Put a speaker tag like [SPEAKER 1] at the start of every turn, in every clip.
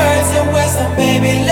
[SPEAKER 1] words of wisdom, baby.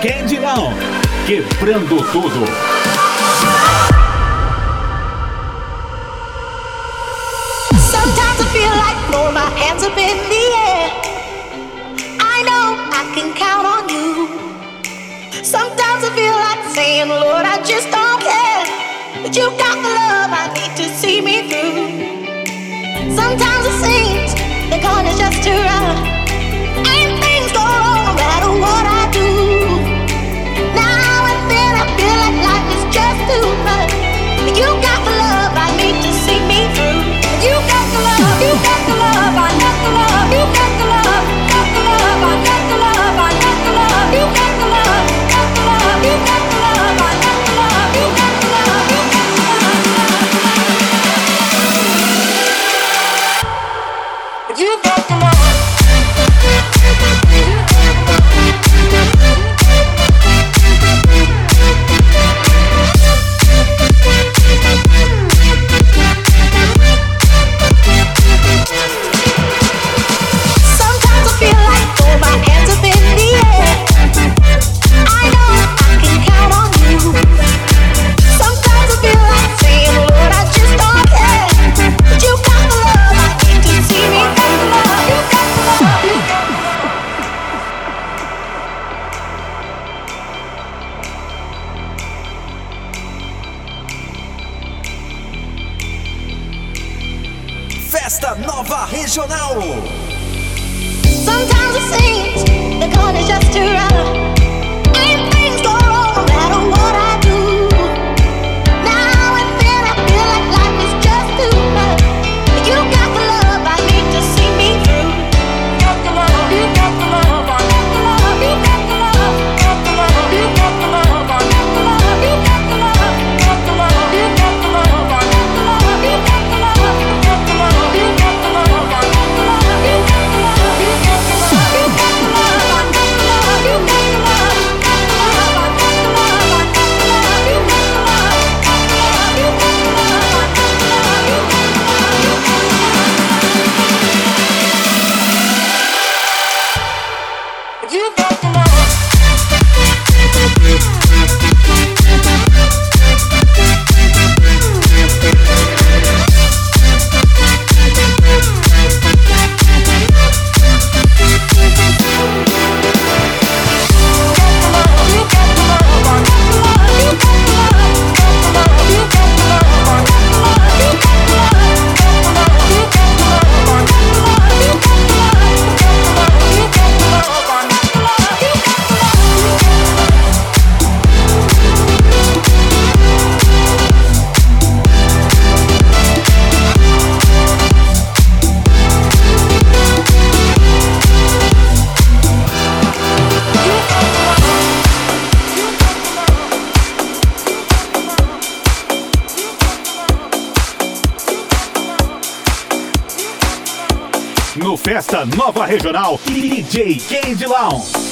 [SPEAKER 2] Candy Down, quebrando tudo.
[SPEAKER 3] Sometimes I feel like throwing my hands up in the air. I know I can count on you. Sometimes I feel like saying, Lord, I just don't care. But you got the love I need to see me through. Sometimes it seems the corner's just too rough. Nova Regional. Sometimes it seems the just too rough. Regional DJ Candy Lounge.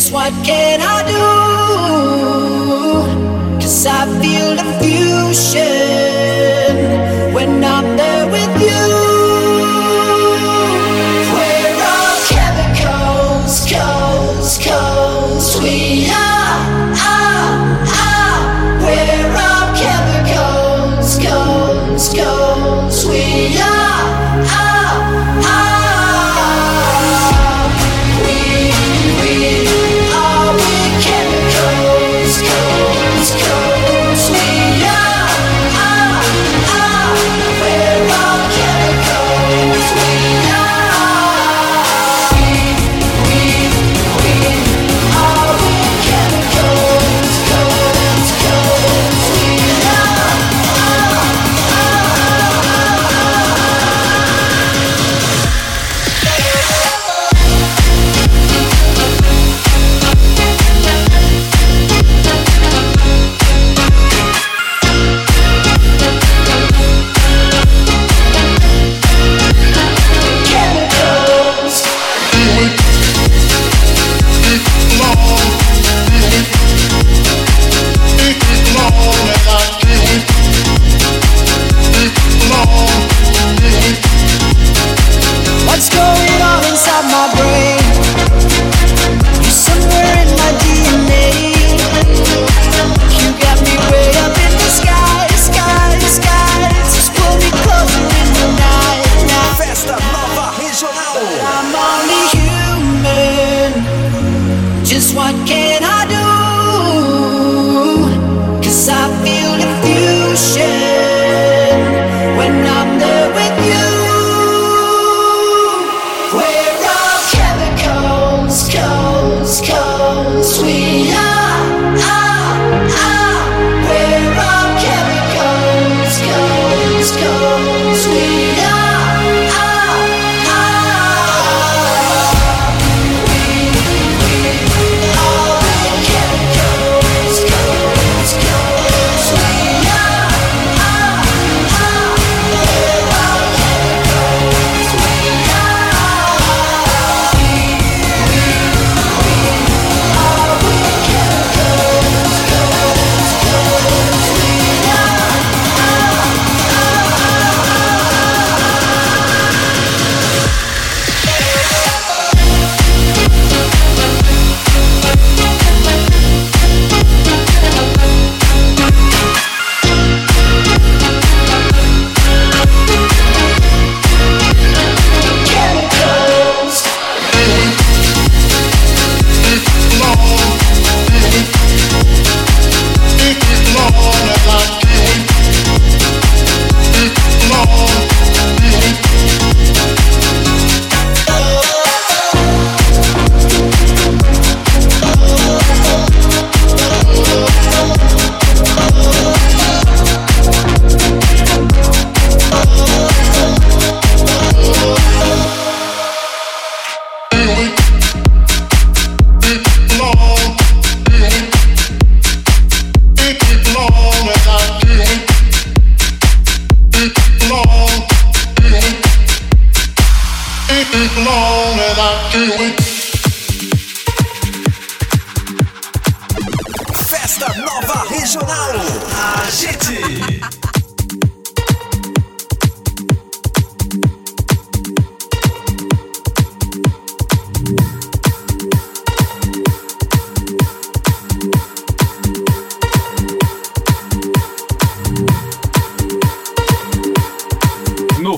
[SPEAKER 3] is what can I do? Cause I feel the fusion.
[SPEAKER 4] Festa Nova Regional.
[SPEAKER 3] A gente.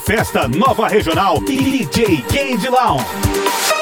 [SPEAKER 2] Festa Nova Regional DJ de Lounge.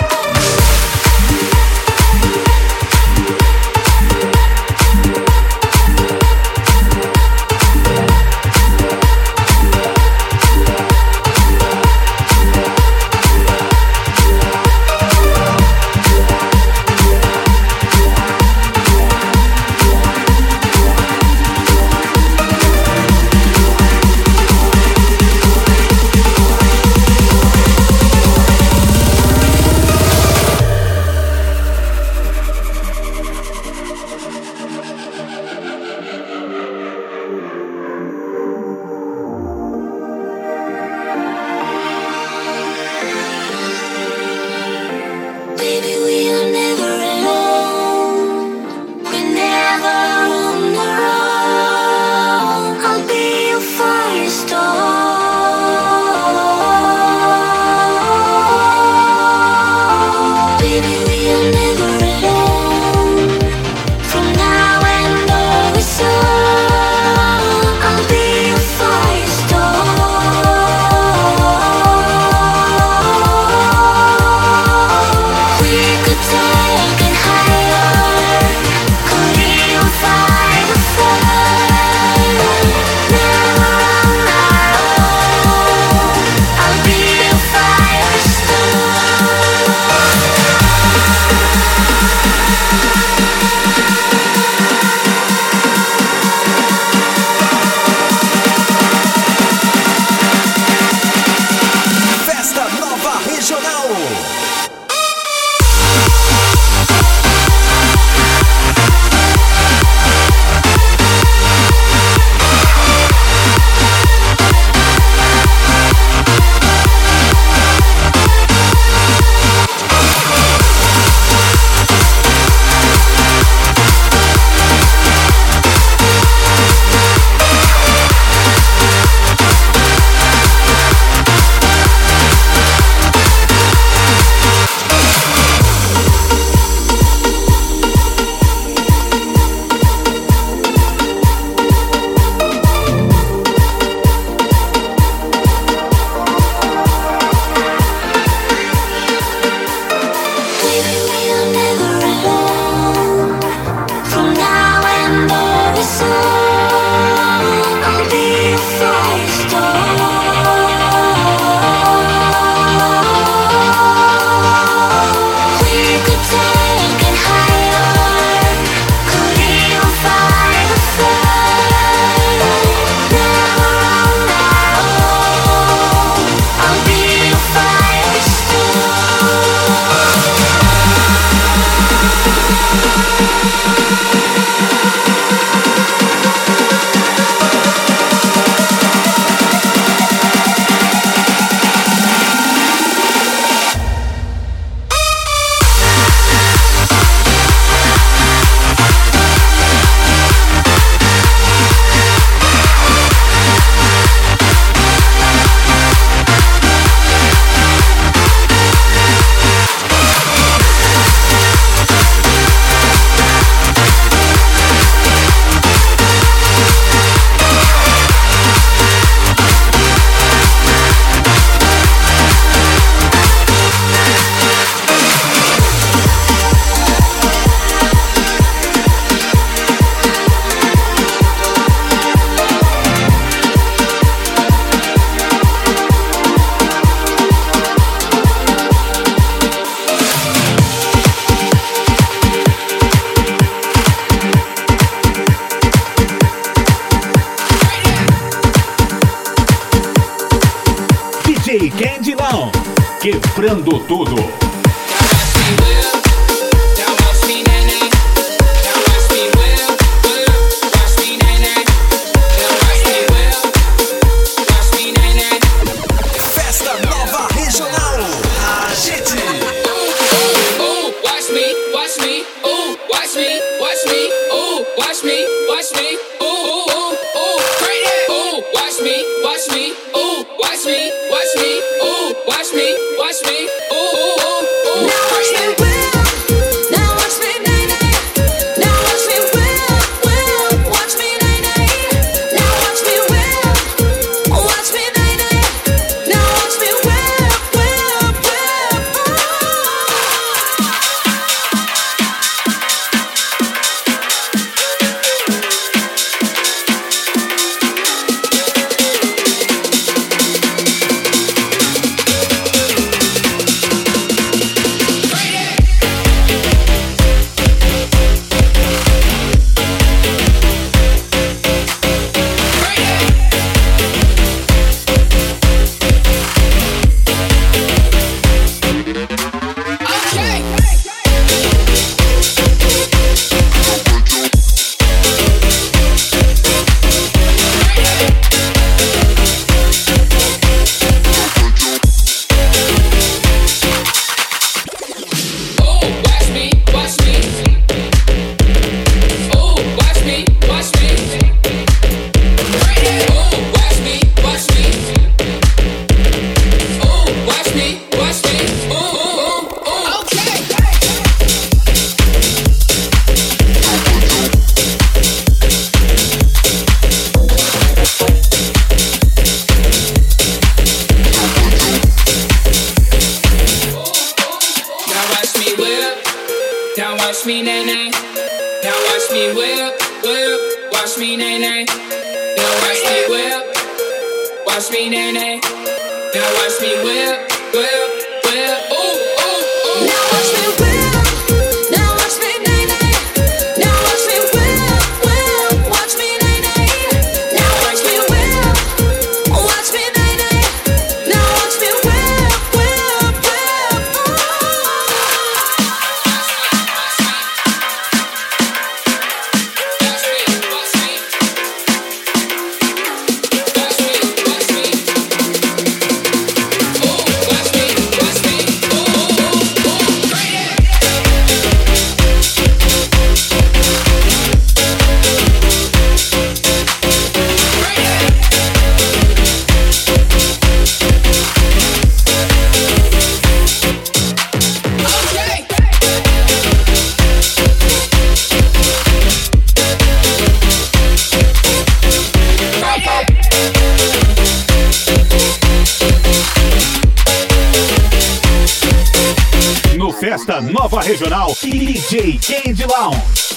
[SPEAKER 2] Nova Regional DJ Candy Lounge.